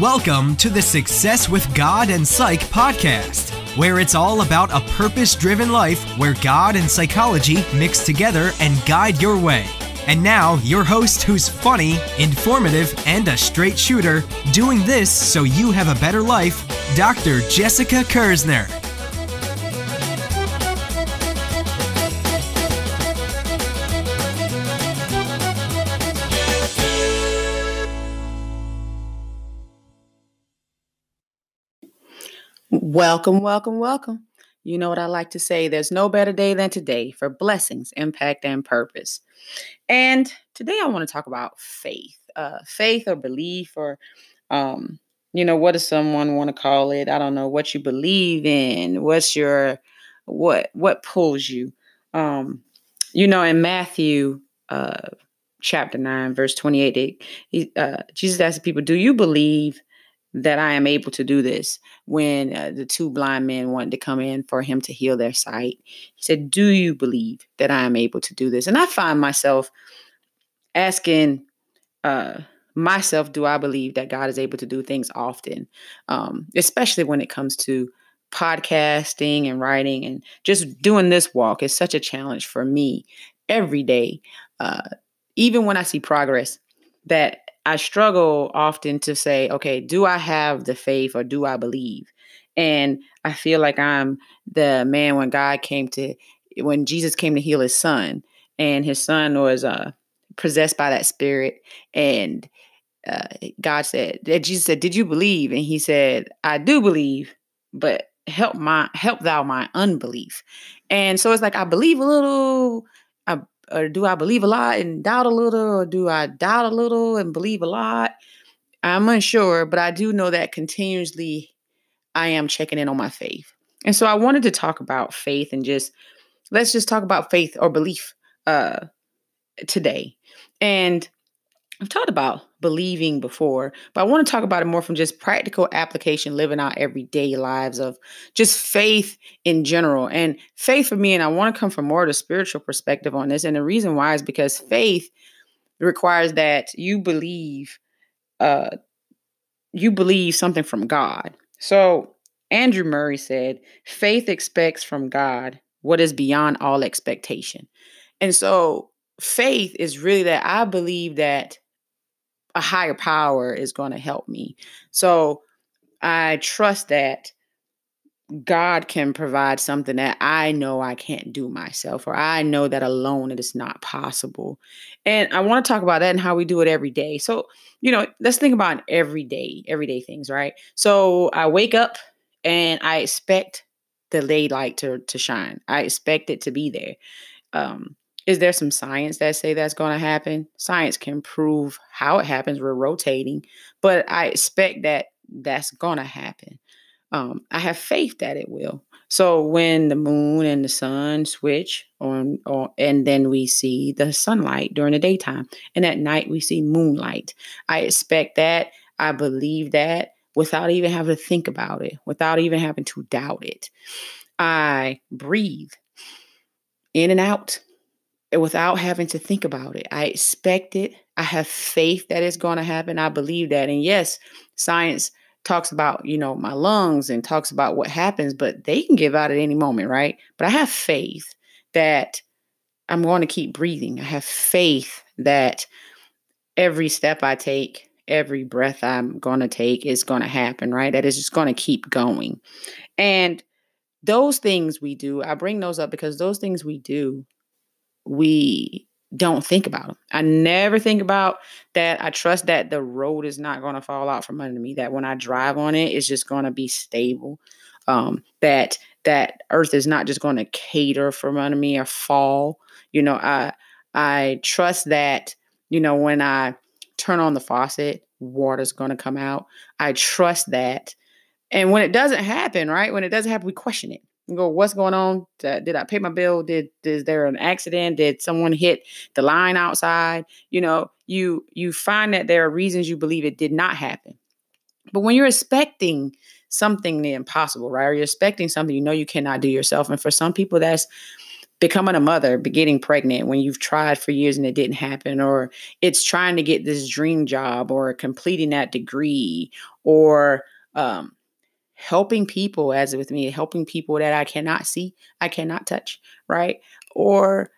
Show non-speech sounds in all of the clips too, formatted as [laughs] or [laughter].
Welcome to the Success with God and Psych podcast, where it's all about a purpose driven life where God and psychology mix together and guide your way. And now, your host, who's funny, informative, and a straight shooter, doing this so you have a better life, Dr. Jessica Kersner. Welcome, welcome, welcome. You know what I like to say there's no better day than today for blessings, impact, and purpose. And today I want to talk about faith, uh, faith or belief, or, um, you know, what does someone want to call it? I don't know what you believe in. What's your, what, what pulls you? Um, you know, in Matthew, uh, chapter 9, verse 28, he, uh, Jesus asked the people, Do you believe that I am able to do this when uh, the two blind men wanted to come in for him to heal their sight. He said, Do you believe that I am able to do this? And I find myself asking uh, myself, Do I believe that God is able to do things often, um, especially when it comes to podcasting and writing and just doing this walk is such a challenge for me every day. Uh, even when I see progress, that I struggle often to say, okay, do I have the faith or do I believe? And I feel like I'm the man when God came to, when Jesus came to heal his son, and his son was uh, possessed by that spirit. And uh, God said, that Jesus said, Did you believe? And he said, I do believe, but help my help thou my unbelief. And so it's like I believe a little, I or do I believe a lot and doubt a little, or do I doubt a little and believe a lot? I'm unsure, but I do know that continuously I am checking in on my faith. And so I wanted to talk about faith and just let's just talk about faith or belief uh today. And I've talked about believing before, but I want to talk about it more from just practical application, living our everyday lives of just faith in general. And faith for me, and I want to come from more of the spiritual perspective on this. And the reason why is because faith requires that you believe, uh, you believe something from God. So Andrew Murray said, faith expects from God what is beyond all expectation. And so faith is really that I believe that a higher power is going to help me. So I trust that God can provide something that I know I can't do myself, or I know that alone it is not possible. And I want to talk about that and how we do it every day. So, you know, let's think about everyday, everyday things, right? So I wake up and I expect the daylight to to shine. I expect it to be there. Um, is there some science that say that's going to happen? Science can prove how it happens. We're rotating, but I expect that that's going to happen. Um, I have faith that it will. So when the moon and the sun switch on, on, and then we see the sunlight during the daytime, and at night we see moonlight. I expect that. I believe that without even having to think about it, without even having to doubt it. I breathe in and out without having to think about it. I expect it. I have faith that it's going to happen. I believe that. And yes, science talks about, you know, my lungs and talks about what happens, but they can give out at any moment, right? But I have faith that I'm going to keep breathing. I have faith that every step I take, every breath I'm going to take is going to happen, right? That is just going to keep going. And those things we do, I bring those up because those things we do we don't think about. I never think about that. I trust that the road is not going to fall out from under me. That when I drive on it, it's just going to be stable. Um, that that earth is not just going to cater from under me or fall. You know, I I trust that. You know, when I turn on the faucet, water's going to come out. I trust that. And when it doesn't happen, right? When it doesn't happen, we question it go, what's going on? Did I pay my bill? Did is there an accident? Did someone hit the line outside? You know, you you find that there are reasons you believe it did not happen. But when you're expecting something the impossible, right? Or you're expecting something you know you cannot do yourself. And for some people, that's becoming a mother, getting pregnant when you've tried for years and it didn't happen, or it's trying to get this dream job or completing that degree or um, helping people, as with me, helping people that I cannot see, I cannot touch, right? Or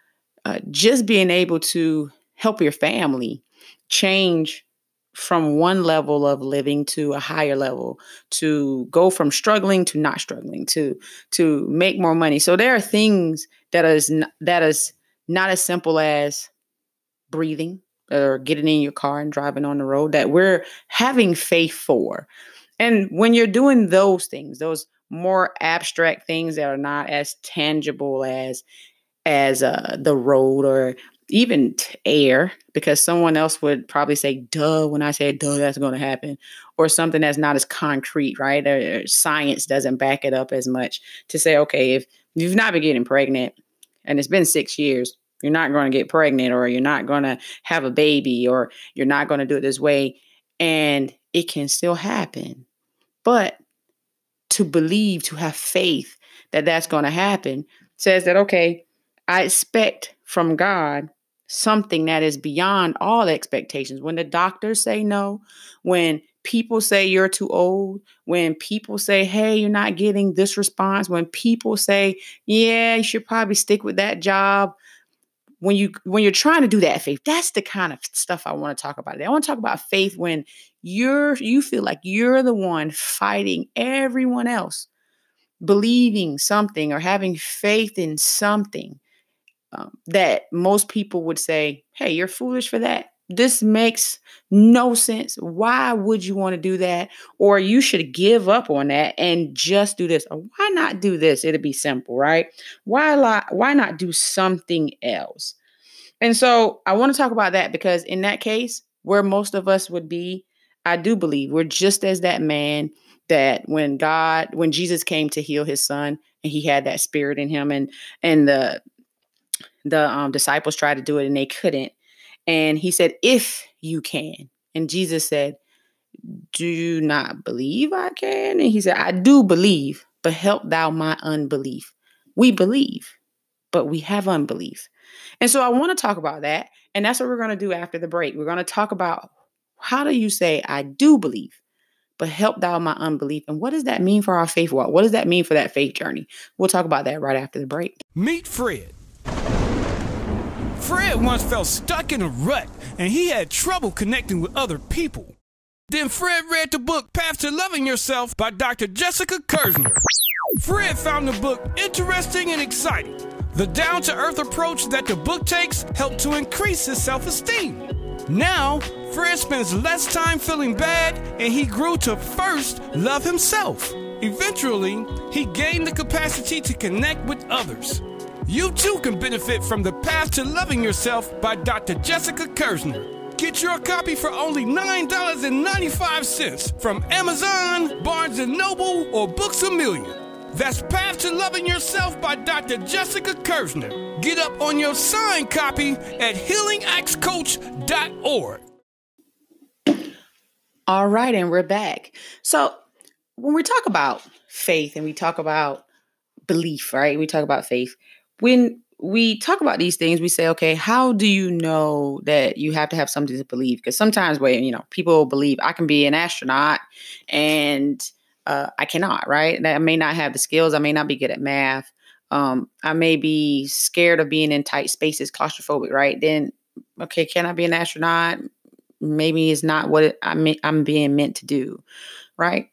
uh, just being able to help your family change from one level of living to a higher level to go from struggling to not struggling to to make more money so there are things that is n- that is not as simple as breathing or getting in your car and driving on the road that we're having faith for and when you're doing those things those more abstract things that are not as tangible as as uh, the road or even air, because someone else would probably say, duh, when I say duh, that's going to happen, or something that's not as concrete, right? Or, science doesn't back it up as much to say, okay, if you've not been getting pregnant and it's been six years, you're not going to get pregnant, or you're not going to have a baby, or you're not going to do it this way. And it can still happen. But to believe, to have faith that that's going to happen says that, okay, I expect from God something that is beyond all expectations. When the doctors say no, when people say you're too old, when people say, hey, you're not getting this response, when people say, yeah, you should probably stick with that job. When you when you're trying to do that faith, that's the kind of stuff I want to talk about. I want to talk about faith when you're you feel like you're the one fighting everyone else, believing something or having faith in something um, that most people would say, hey, you're foolish for that. This makes no sense. Why would you want to do that? Or you should give up on that and just do this. Or why not do this? It'll be simple, right? Why not, why not do something else? And so I want to talk about that because in that case, where most of us would be, I do believe we're just as that man that when God, when Jesus came to heal his son and he had that spirit in him and and the the um, disciples tried to do it and they couldn't. And he said, If you can. And Jesus said, Do you not believe I can? And he said, I do believe, but help thou my unbelief. We believe, but we have unbelief. And so I want to talk about that. And that's what we're going to do after the break. We're going to talk about how do you say, I do believe, but help thou my unbelief? And what does that mean for our faith walk? What does that mean for that faith journey? We'll talk about that right after the break. Meet Fred. Fred once felt stuck in a rut and he had trouble connecting with other people. Then Fred read the book Path to Loving Yourself by Dr. Jessica Kirzner. Fred found the book interesting and exciting. The down to earth approach that the book takes helped to increase his self esteem. Now, Fred spends less time feeling bad and he grew to first love himself. Eventually, he gained the capacity to connect with others. You too can benefit from The Path to Loving Yourself by Dr. Jessica Kirzner. Get your copy for only $9.95 from Amazon, Barnes & Noble, or Books A Million. That's Path to Loving Yourself by Dr. Jessica Kirzner. Get up on your signed copy at healingaxcoach.org. All right, and we're back. So, when we talk about faith and we talk about belief, right? We talk about faith when we talk about these things, we say, okay, how do you know that you have to have something to believe? Because sometimes, when you know, people believe I can be an astronaut and uh, I cannot, right? I may not have the skills. I may not be good at math. Um, I may be scared of being in tight spaces, claustrophobic, right? Then, okay, can I be an astronaut? Maybe it's not what it, I'm, I'm being meant to do, right?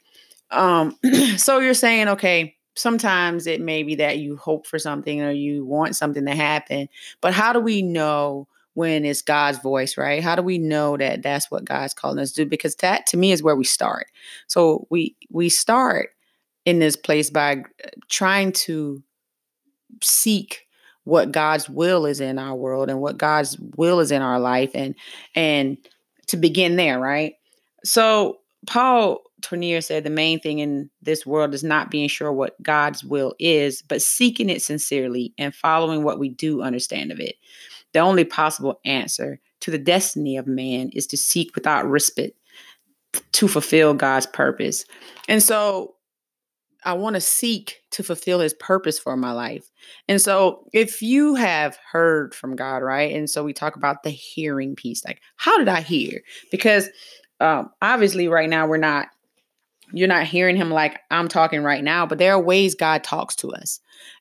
Um, [clears throat] so you're saying, okay, sometimes it may be that you hope for something or you want something to happen but how do we know when it's god's voice right? How do we know that that's what god's calling us to do? Because that to me is where we start. So we we start in this place by uh, trying to seek what god's will is in our world and what god's will is in our life and and to begin there right? So paul Tournier said the main thing in this world is not being sure what God's will is, but seeking it sincerely and following what we do understand of it. The only possible answer to the destiny of man is to seek without respite to fulfill God's purpose. And so I want to seek to fulfill his purpose for my life. And so if you have heard from God, right? And so we talk about the hearing piece, like how did I hear? Because um, obviously right now we're not you're not hearing him like I'm talking right now, but there are ways God talks to us.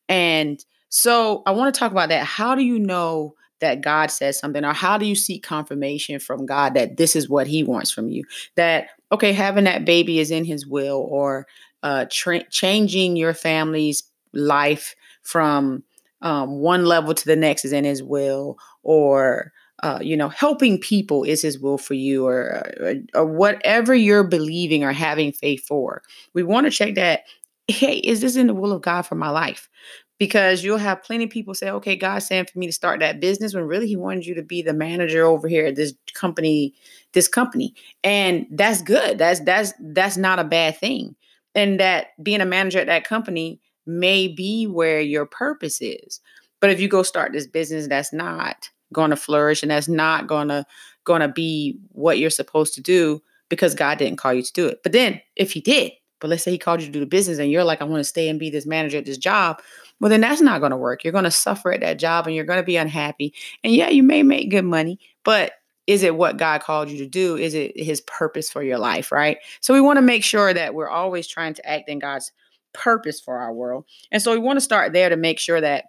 And so I want to talk about that. How do you know that God says something, or how do you seek confirmation from God that this is what He wants from you? That, okay, having that baby is in His will, or uh, tra- changing your family's life from um, one level to the next is in His will, or uh, you know, helping people is His will for you, or, or, or whatever you're believing or having faith for. We want to check that. Hey, is this in the will of God for my life? Because you'll have plenty of people say, okay, God's saying for me to start that business when really he wanted you to be the manager over here at this company, this company. And that's good. That's that's that's not a bad thing. And that being a manager at that company may be where your purpose is. But if you go start this business that's not going to flourish and that's not going to going to be what you're supposed to do because God didn't call you to do it. But then if he did, but let's say he called you to do the business and you're like, I want to stay and be this manager at this job well, then that's not going to work. You're going to suffer at that job and you're going to be unhappy. And yeah, you may make good money, but is it what God called you to do? Is it his purpose for your life, right? So we want to make sure that we're always trying to act in God's purpose for our world. And so we want to start there to make sure that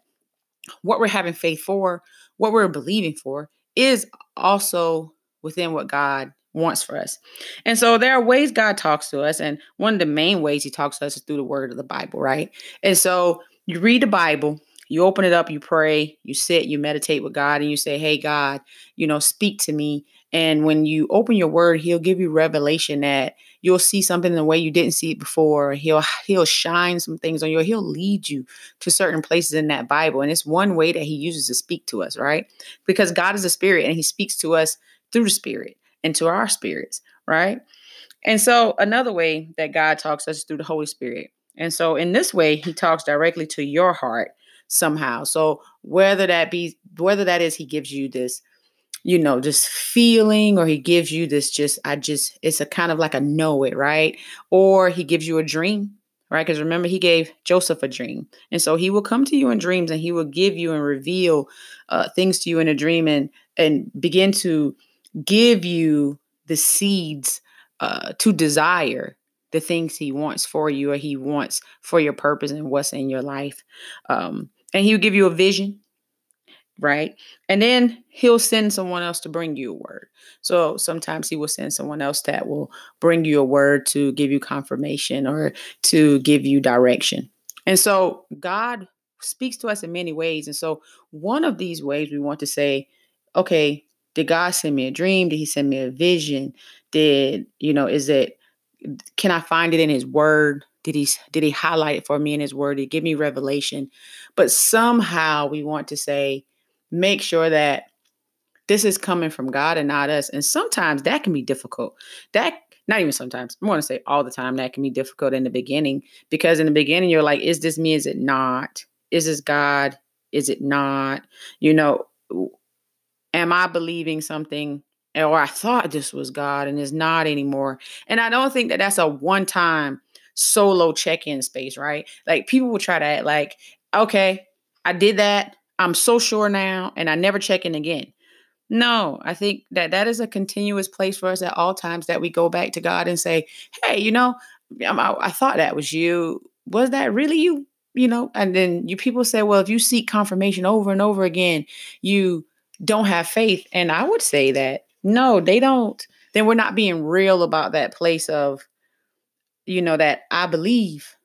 what we're having faith for, what we're believing for, is also within what God wants for us. And so there are ways God talks to us. And one of the main ways he talks to us is through the word of the Bible, right? And so you read the Bible, you open it up, you pray, you sit, you meditate with God, and you say, Hey, God, you know, speak to me. And when you open your word, he'll give you revelation that you'll see something in the way you didn't see it before. He'll he'll shine some things on you. He'll lead you to certain places in that Bible. And it's one way that he uses to speak to us, right? Because God is a spirit and he speaks to us through the spirit and to our spirits, right? And so another way that God talks to us through the Holy Spirit. And so in this way, he talks directly to your heart somehow. So whether that be whether that is he gives you this you know this feeling or he gives you this just I just it's a kind of like a know it, right? Or he gives you a dream, right? Because remember he gave Joseph a dream. And so he will come to you in dreams and he will give you and reveal uh, things to you in a dream and and begin to give you the seeds uh, to desire the things he wants for you or he wants for your purpose and what's in your life. Um, and he'll give you a vision, right? And then he'll send someone else to bring you a word. So sometimes he will send someone else that will bring you a word to give you confirmation or to give you direction. And so God speaks to us in many ways. And so one of these ways we want to say, okay, did God send me a dream? Did he send me a vision? Did, you know, is it can I find it in his word? Did he did he highlight it for me in his word? Did he give me revelation? But somehow we want to say, make sure that this is coming from God and not us. And sometimes that can be difficult. That not even sometimes. I want to say all the time that can be difficult in the beginning because in the beginning you're like, is this me? Is it not? Is this God? Is it not? You know, am I believing something or I thought this was God and it's not anymore. And I don't think that that's a one time solo check in space, right? Like people will try to act like, okay, I did that. I'm so sure now and I never check in again. No, I think that that is a continuous place for us at all times that we go back to God and say, hey, you know, I, I thought that was you. Was that really you? You know, and then you people say, well, if you seek confirmation over and over again, you don't have faith. And I would say that no, they don't. Then we're not being real about that place of, you know, that I believe,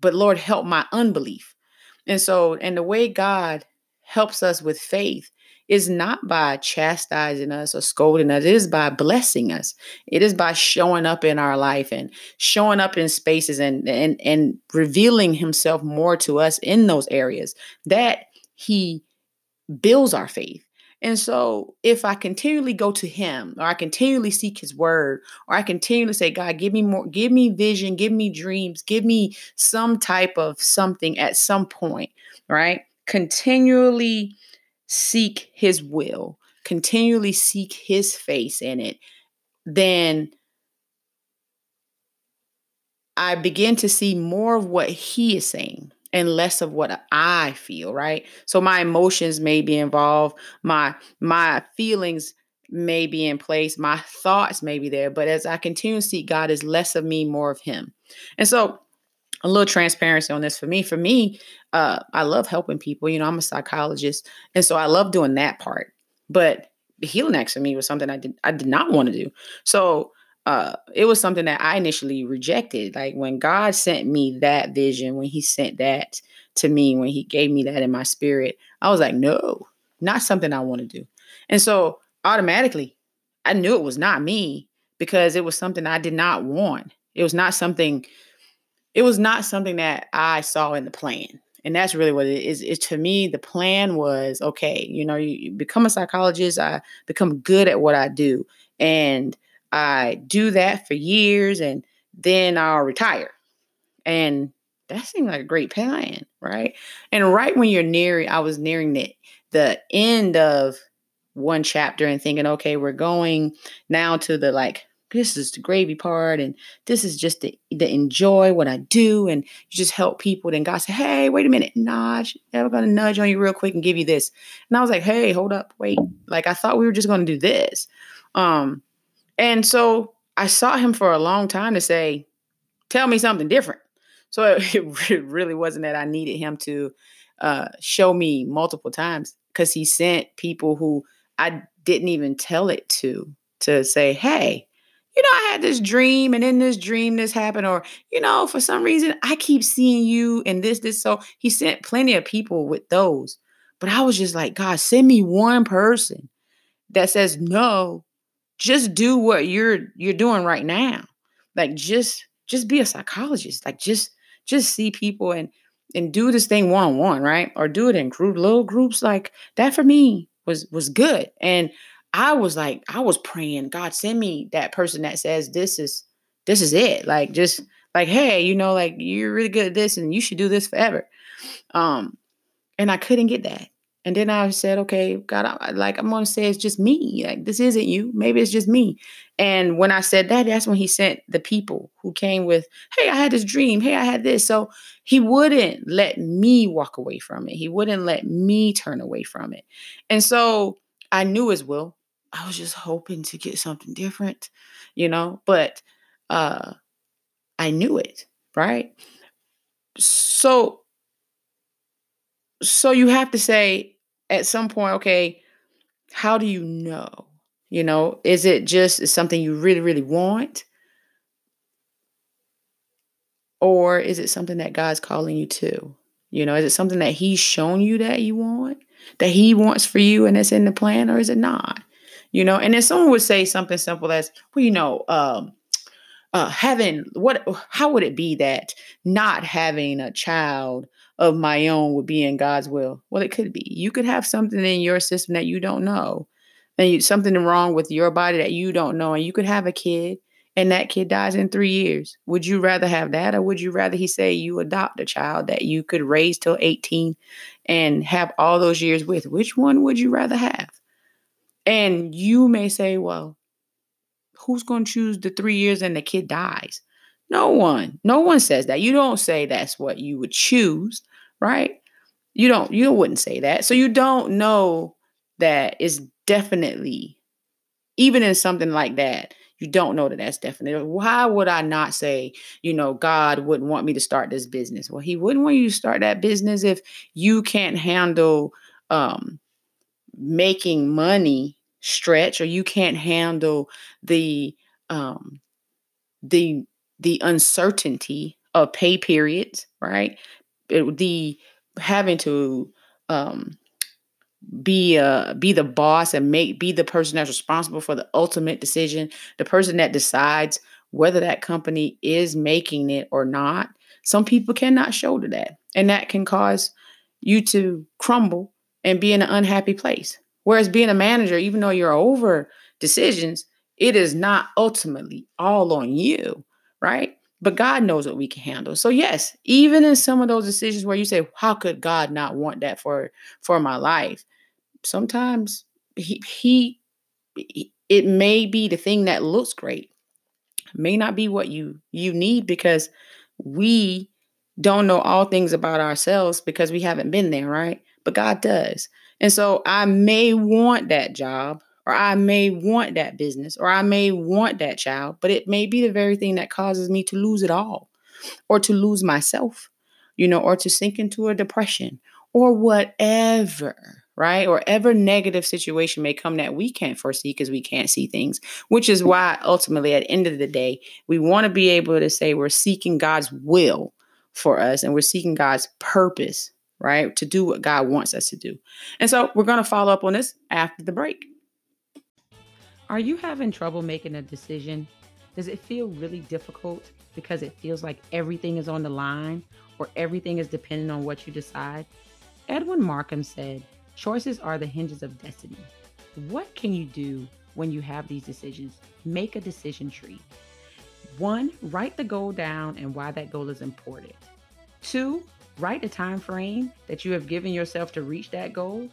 but Lord, help my unbelief. And so, and the way God helps us with faith is not by chastising us or scolding us. It is by blessing us. It is by showing up in our life and showing up in spaces and and and revealing himself more to us in those areas that he builds our faith. And so, if I continually go to Him, or I continually seek His Word, or I continually say, God, give me more, give me vision, give me dreams, give me some type of something at some point, right? Continually seek His will, continually seek His face in it, then I begin to see more of what he is saying and less of what I feel, right? So my emotions may be involved, my my feelings may be in place, my thoughts may be there, but as I continue to seek God is less of me, more of him. And so a little transparency on this for me. For me, uh, I love helping people. You know, I'm a psychologist, and so I love doing that part. But healing act for me was something I did I did not want to do. So uh, it was something that I initially rejected. Like when God sent me that vision, when He sent that to me, when He gave me that in my spirit, I was like, no, not something I want to do. And so automatically, I knew it was not me because it was something I did not want. It was not something. It was not something that I saw in the plan. And that's really what it is. It, to me, the plan was okay, you know, you, you become a psychologist, I become good at what I do. And I do that for years and then I'll retire. And that seemed like a great plan, right? And right when you're nearing, I was nearing the, the end of one chapter and thinking, okay, we're going now to the like, this is the gravy part, and this is just the, the enjoy what I do, and you just help people. Then God said, Hey, wait a minute, nudge. I'm gonna nudge on you real quick and give you this. And I was like, Hey, hold up, wait. Like I thought we were just gonna do this. Um, and so I sought him for a long time to say, tell me something different. So it, [laughs] really wasn't that I needed him to uh, show me multiple times because he sent people who I didn't even tell it to to say, hey, you know, I had this dream and in this dream this happened, or, you know, for some reason I keep seeing you and this, this. So he sent plenty of people with those. But I was just like, God, send me one person that says, no, just do what you're you're doing right now. Like just just be a psychologist. Like just just see people and and do this thing one on one right? Or do it in group little groups. Like that for me was was good. And i was like i was praying god send me that person that says this is this is it. Like just like hey you know like you're really good at this and you should do this forever. Um and i couldn't get that and then I said, okay, God, I, like I'm gonna say it's just me. Like this isn't you. Maybe it's just me. And when I said that, that's when he sent the people who came with, hey, I had this dream. Hey, I had this. So he wouldn't let me walk away from it. He wouldn't let me turn away from it. And so I knew his will. I was just hoping to get something different, you know, but uh I knew it, right? So so you have to say at some point, okay, how do you know? You know, is it just something you really, really want? Or is it something that God's calling you to? You know, is it something that He's shown you that you want, that He wants for you and it's in the plan, or is it not? You know, and then someone would say something simple as, well, you know, um, uh, having what, how would it be that not having a child of my own would be in God's will? Well, it could be. You could have something in your system that you don't know, and you, something wrong with your body that you don't know, and you could have a kid, and that kid dies in three years. Would you rather have that, or would you rather he say you adopt a child that you could raise till 18 and have all those years with? Which one would you rather have? And you may say, well, who's going to choose the three years and the kid dies? No one. No one says that. You don't say that's what you would choose, right? You don't you wouldn't say that. So you don't know that it's definitely even in something like that, you don't know that that's definite. Why would I not say, you know, God wouldn't want me to start this business? Well, he wouldn't want you to start that business if you can't handle um making money stretch or you can't handle the um the the uncertainty of pay periods, right? It, the having to um, be uh be the boss and make be the person that's responsible for the ultimate decision, the person that decides whether that company is making it or not. Some people cannot shoulder that, and that can cause you to crumble and be in an unhappy place. Whereas being a manager, even though you're over decisions, it is not ultimately all on you right? But God knows what we can handle. So yes, even in some of those decisions where you say, "How could God not want that for for my life?" Sometimes he he it may be the thing that looks great, may not be what you you need because we don't know all things about ourselves because we haven't been there, right? But God does. And so I may want that job or I may want that business or I may want that child, but it may be the very thing that causes me to lose it all or to lose myself, you know, or to sink into a depression or whatever, right? Or ever negative situation may come that we can't foresee because we can't see things, which is why ultimately at the end of the day, we want to be able to say we're seeking God's will for us and we're seeking God's purpose, right? To do what God wants us to do. And so we're going to follow up on this after the break. Are you having trouble making a decision? Does it feel really difficult because it feels like everything is on the line or everything is dependent on what you decide? Edwin Markham said, Choices are the hinges of destiny. What can you do when you have these decisions? Make a decision tree. One, write the goal down and why that goal is important. Two, write a time frame that you have given yourself to reach that goal.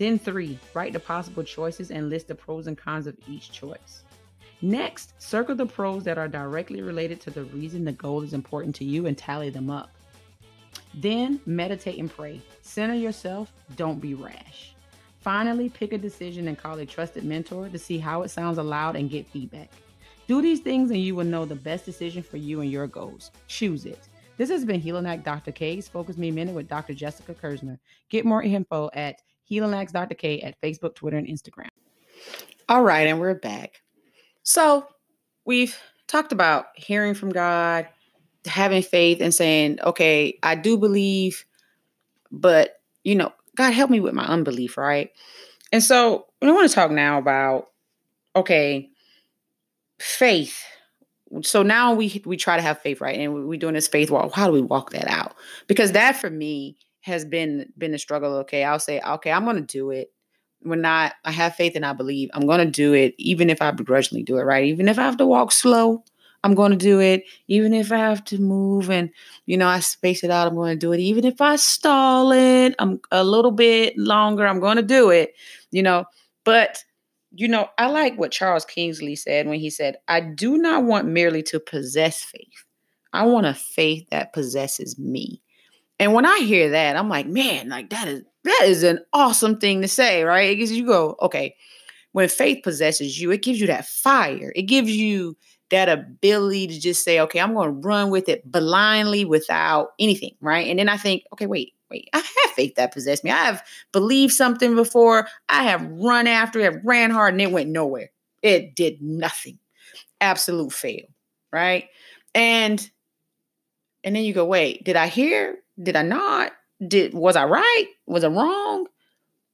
Then, three, write the possible choices and list the pros and cons of each choice. Next, circle the pros that are directly related to the reason the goal is important to you and tally them up. Then, meditate and pray. Center yourself, don't be rash. Finally, pick a decision and call a trusted mentor to see how it sounds aloud and get feedback. Do these things and you will know the best decision for you and your goals. Choose it. This has been Healing Act Dr. K's Focus Me Minute with Dr. Jessica Kersner. Get more info at Acts Dr. K at Facebook, Twitter, and Instagram. All right, and we're back. So we've talked about hearing from God, having faith, and saying, okay, I do believe, but you know, God help me with my unbelief, right? And so I want to talk now about, okay, faith. So now we we try to have faith, right? And we're doing this faith walk. How do we walk that out? Because that for me has been been a struggle. Okay, I'll say, okay, I'm gonna do it. When not, I have faith and I believe I'm gonna do it, even if I begrudgingly do it, right? Even if I have to walk slow, I'm to do it. Even if I have to move and, you know, I space it out, I'm to do it. Even if I stall it, I'm a little bit longer, I'm to do it, you know. But, you know, I like what Charles Kingsley said when he said, I do not want merely to possess faith. I want a faith that possesses me. And when I hear that, I'm like, man, like that is that is an awesome thing to say, right? Because you go, okay, when faith possesses you, it gives you that fire. It gives you that ability to just say, okay, I'm going to run with it blindly without anything, right? And then I think, okay, wait, wait, I have faith that possessed me. I have believed something before. I have run after it, ran hard, and it went nowhere. It did nothing. Absolute fail, right? And and then you go, wait, did I hear? Did I not? Did was I right? Was I wrong?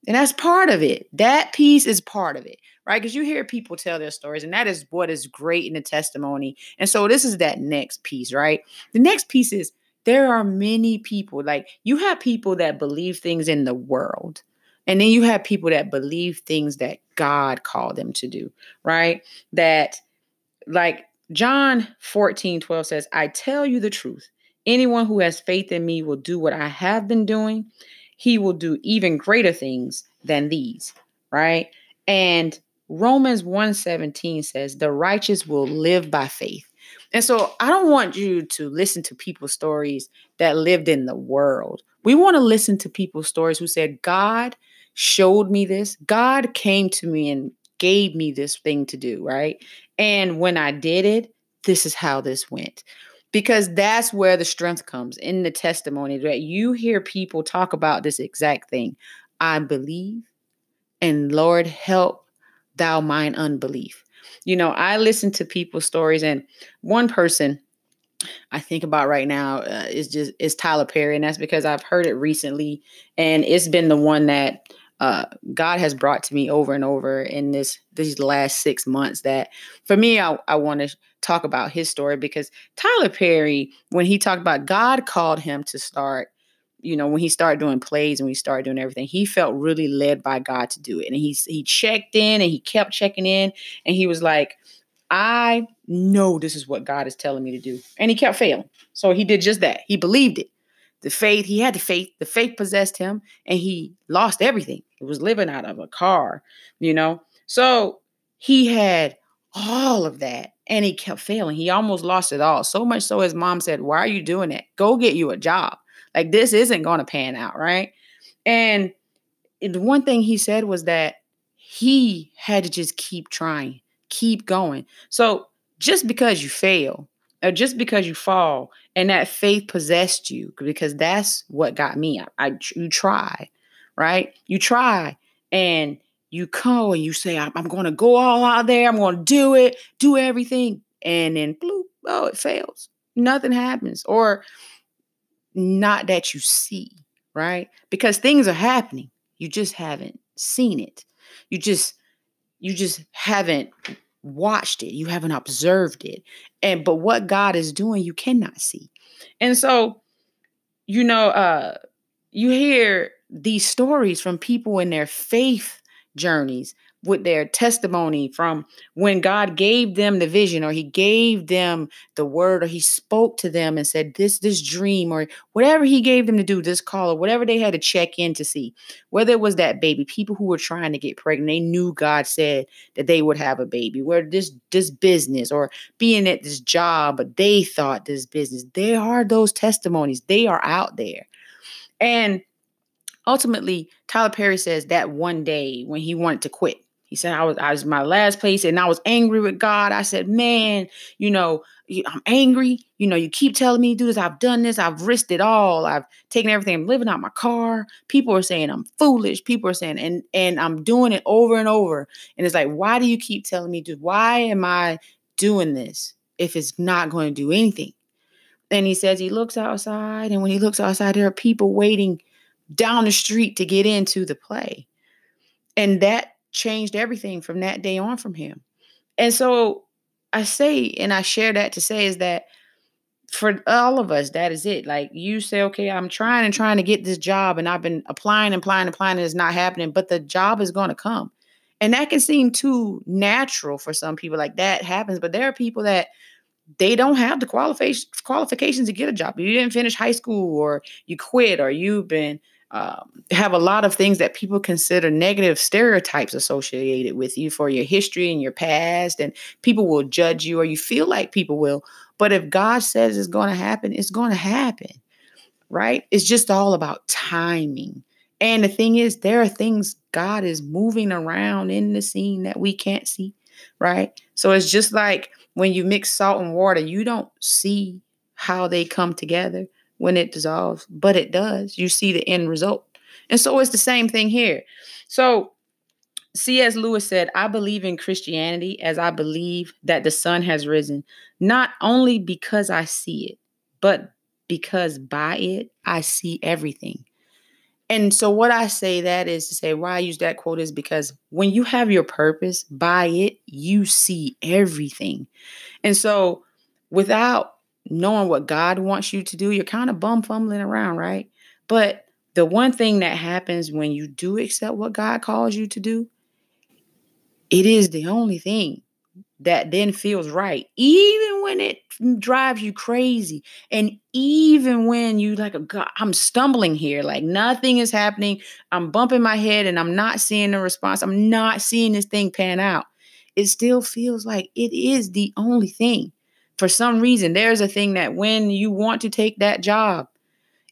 And that's part of it. That piece is part of it, right? Because you hear people tell their stories, and that is what is great in the testimony. And so this is that next piece, right? The next piece is there are many people, like you have people that believe things in the world. And then you have people that believe things that God called them to do, right? That, like John 14, 12 says, I tell you the truth. Anyone who has faith in me will do what I have been doing. He will do even greater things than these, right? And Romans 1:17 says, "The righteous will live by faith." And so I don't want you to listen to people's stories that lived in the world. We want to listen to people's stories who said, God showed me this. God came to me and gave me this thing to do, right? And when I did it, this is how this went because that's where the strength comes in the testimony that you hear people talk about this exact thing. I believe, and Lord, help thou mine unbelief. You know, I listen to people's stories, and one person I think about right now uh, is just is Tyler Perry, and that's because I've heard it recently, and it's been the one that uh, God has brought to me over and over in this these last six months. That for me, I, I want to talk about his story because Tyler Perry, when he talked about God called him to start, you know, when he started doing plays and we started doing everything, he felt really led by God to do it. And he he checked in and he kept checking in, and he was like, I know this is what God is telling me to do. And he kept failing. So he did just that. He believed it the faith he had the faith the faith possessed him and he lost everything he was living out of a car you know so he had all of that and he kept failing. He almost lost it all. So much so his mom said, Why are you doing that? Go get you a job. Like this isn't going to pan out, right? And the one thing he said was that he had to just keep trying, keep going. So just because you fail or just because you fall and that faith possessed you, because that's what got me. I, I you try, right? You try and you come and you say, I'm, going to go all out there. I'm going to do it, do everything. And then bloop, oh, it fails. Nothing happens. Or not that you see, right? Because things are happening. You just haven't seen it. You just you just haven't watched it. You haven't observed it. And but what God is doing, you cannot see. And so, you know, uh you hear these stories from people in their faith journeys with their testimony from when God gave them the vision or he gave them the word or he spoke to them and said this this dream or whatever he gave them to do this call or whatever they had to check in to see. Whether it was that baby people who were trying to get pregnant they knew God said that they would have a baby where this this business or being at this job but they thought this business. There are those testimonies. They are out there. And ultimately Tyler Perry says that one day when he wanted to quit he said, I was, I was my last place and I was angry with God. I said, man, you know, I'm angry. You know, you keep telling me to do this. I've done this. I've risked it all. I've taken everything. I'm living out my car. People are saying I'm foolish. People are saying, and and I'm doing it over and over. And it's like, why do you keep telling me to? Why am I doing this if it's not going to do anything? And he says he looks outside, and when he looks outside, there are people waiting down the street to get into the play. And that changed everything from that day on from him. And so I say, and I share that to say is that for all of us, that is it. Like you say, okay, I'm trying and trying to get this job, and I've been applying and applying and applying, and it's not happening, but the job is going to come. And that can seem too natural for some people, like that happens. But there are people that they don't have the qualifications qualifications to get a job. You didn't finish high school, or you quit, or you've been um, have a lot of things that people consider negative stereotypes associated with you for your history and your past, and people will judge you, or you feel like people will. But if God says it's going to happen, it's going to happen, right? It's just all about timing. And the thing is, there are things God is moving around in the scene that we can't see, right? So it's just like when you mix salt and water, you don't see how they come together when it dissolves, but it does. You see the end result. And so it's the same thing here. So C.S. Lewis said, I believe in Christianity as I believe that the sun has risen, not only because I see it, but because by it I see everything. And so, what I say that is to say, why I use that quote is because when you have your purpose, by it, you see everything. And so, without knowing what God wants you to do, you're kind of bum fumbling around, right? But the one thing that happens when you do accept what God calls you to do, it is the only thing that then feels right, even when it drives you crazy, and even when you like, oh God, I'm stumbling here, like nothing is happening. I'm bumping my head and I'm not seeing the response. I'm not seeing this thing pan out. It still feels like it is the only thing for some reason, there's a thing that when you want to take that job,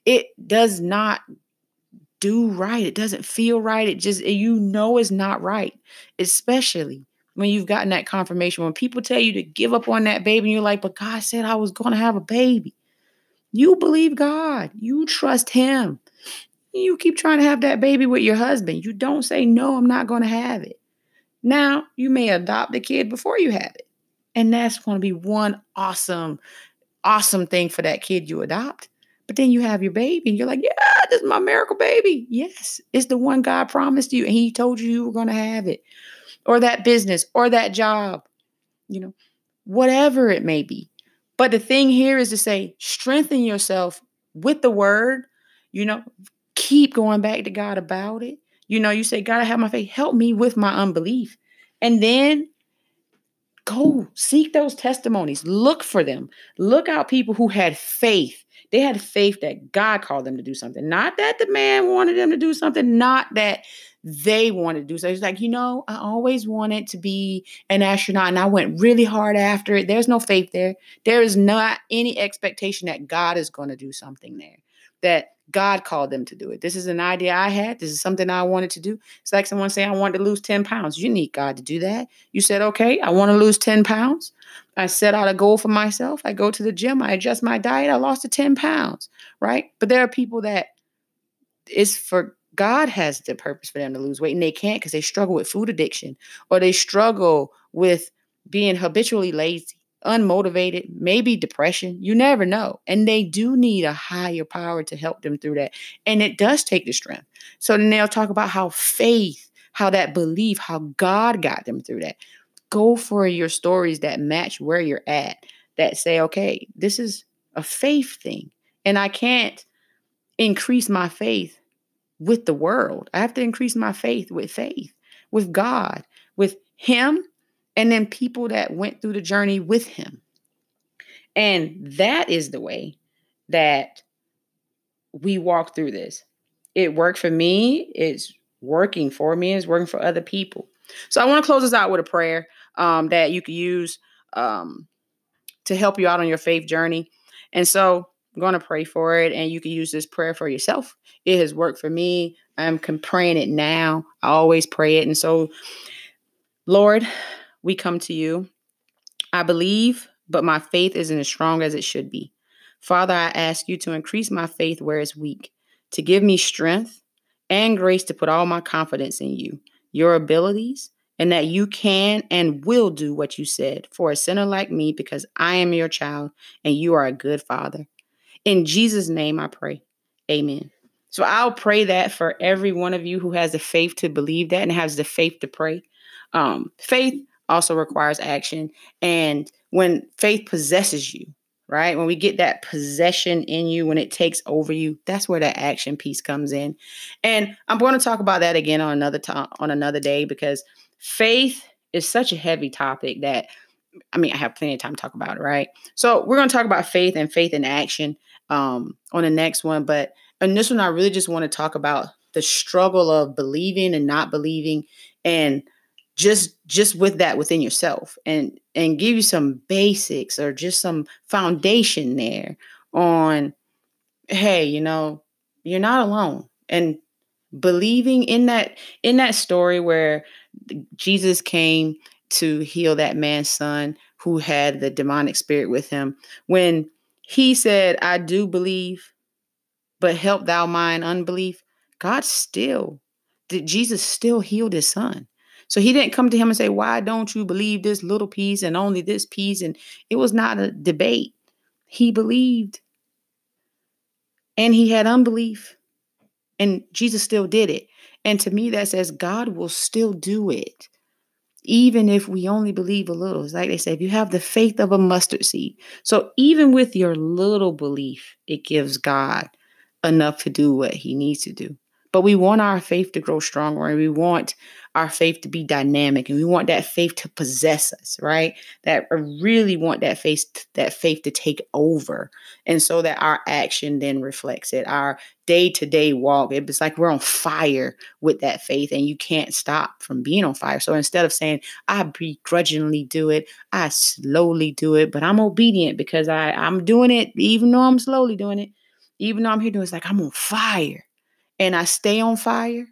it does not do right. It doesn't feel right. It just, you know, it's not right, especially when you've gotten that confirmation. When people tell you to give up on that baby, and you're like, but God said I was going to have a baby. You believe God, you trust Him. You keep trying to have that baby with your husband. You don't say, no, I'm not going to have it. Now, you may adopt the kid before you have it. And that's going to be one awesome, awesome thing for that kid you adopt. But then you have your baby and you're like, yeah, this is my miracle baby. Yes, it's the one God promised you and he told you you were going to have it. Or that business or that job, you know, whatever it may be. But the thing here is to say, strengthen yourself with the word, you know, keep going back to God about it. You know, you say, God, I have my faith. Help me with my unbelief. And then Go seek those testimonies. Look for them. Look out people who had faith. They had faith that God called them to do something. Not that the man wanted them to do something. Not that they wanted to do. So It's like, you know, I always wanted to be an astronaut and I went really hard after it. There's no faith there. There is not any expectation that God is going to do something there, that God called them to do it. This is an idea I had. This is something I wanted to do. It's like someone saying, I wanted to lose 10 pounds. You need God to do that. You said, okay, I want to lose 10 pounds. I set out a goal for myself. I go to the gym, I adjust my diet, I lost the 10 pounds, right? But there are people that it's for God has the purpose for them to lose weight and they can't because they struggle with food addiction or they struggle with being habitually lazy, unmotivated, maybe depression. You never know. And they do need a higher power to help them through that. And it does take the strength. So then they'll talk about how faith, how that belief, how God got them through that. Go for your stories that match where you're at, that say, okay, this is a faith thing. And I can't increase my faith with the world. I have to increase my faith with faith, with God, with Him, and then people that went through the journey with Him. And that is the way that we walk through this. It worked for me, it's working for me, it's working for other people. So I want to close this out with a prayer um, that you can use um, to help you out on your faith journey. And so I'm going to pray for it, and you can use this prayer for yourself. It has worked for me. I'm praying it now. I always pray it. And so, Lord, we come to you. I believe, but my faith isn't as strong as it should be. Father, I ask you to increase my faith where it's weak, to give me strength and grace to put all my confidence in you, your abilities, and that you can and will do what you said for a sinner like me because I am your child and you are a good father. In Jesus' name I pray. Amen. So I'll pray that for every one of you who has the faith to believe that and has the faith to pray. Um, faith also requires action. And when faith possesses you, right? When we get that possession in you, when it takes over you, that's where that action piece comes in. And I'm going to talk about that again on another time on another day because faith is such a heavy topic that I mean, I have plenty of time to talk about it, right? So we're going to talk about faith and faith in action um, on the next one. But in this one, I really just want to talk about the struggle of believing and not believing, and just just with that within yourself, and and give you some basics or just some foundation there on, hey, you know, you're not alone, and believing in that in that story where Jesus came to heal that man's son who had the demonic spirit with him when he said, I do believe, but help thou mine unbelief. God still, did Jesus still healed his son. So he didn't come to him and say, Why don't you believe this little piece and only this piece? And it was not a debate. He believed and he had unbelief. And Jesus still did it. And to me, that says God will still do it even if we only believe a little. It's like they say, if you have the faith of a mustard seed. So even with your little belief, it gives God enough to do what he needs to do. But we want our faith to grow stronger and we want our faith to be dynamic and we want that faith to possess us, right? That I really want that faith that faith to take over. And so that our action then reflects it. Our day-to-day walk, it's like we're on fire with that faith and you can't stop from being on fire. So instead of saying I begrudgingly do it, I slowly do it, but I'm obedient because I I'm doing it even though I'm slowly doing it. Even though I'm here doing it, it's like I'm on fire and I stay on fire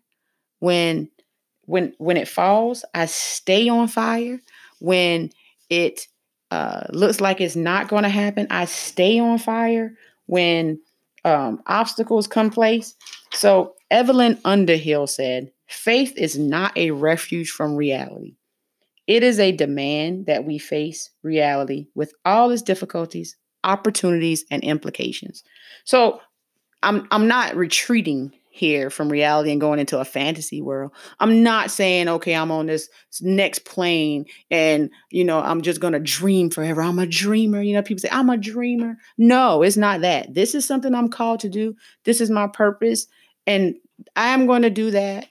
when when when it falls, I stay on fire. When it uh, looks like it's not going to happen, I stay on fire. When um, obstacles come place. So Evelyn Underhill said, "Faith is not a refuge from reality. It is a demand that we face reality with all its difficulties, opportunities, and implications." So I'm I'm not retreating here from reality and going into a fantasy world. I'm not saying, okay, I'm on this next plane and, you know, I'm just going to dream forever. I'm a dreamer. You know, people say, I'm a dreamer. No, it's not that. This is something I'm called to do. This is my purpose. And I'm going to do that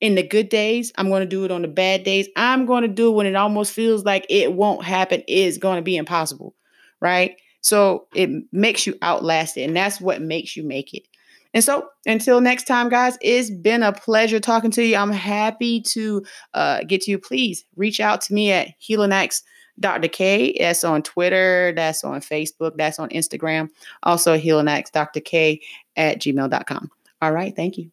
in the good days. I'm going to do it on the bad days. I'm going to do it when it almost feels like it won't happen. It's going to be impossible. Right. So it makes you outlast it. And that's what makes you make it. And so until next time, guys, it's been a pleasure talking to you. I'm happy to uh, get to you. Please reach out to me at Helinax. Dr. K. That's on Twitter. That's on Facebook. That's on Instagram. Also, Helinax Dr. K at gmail.com. All right. Thank you.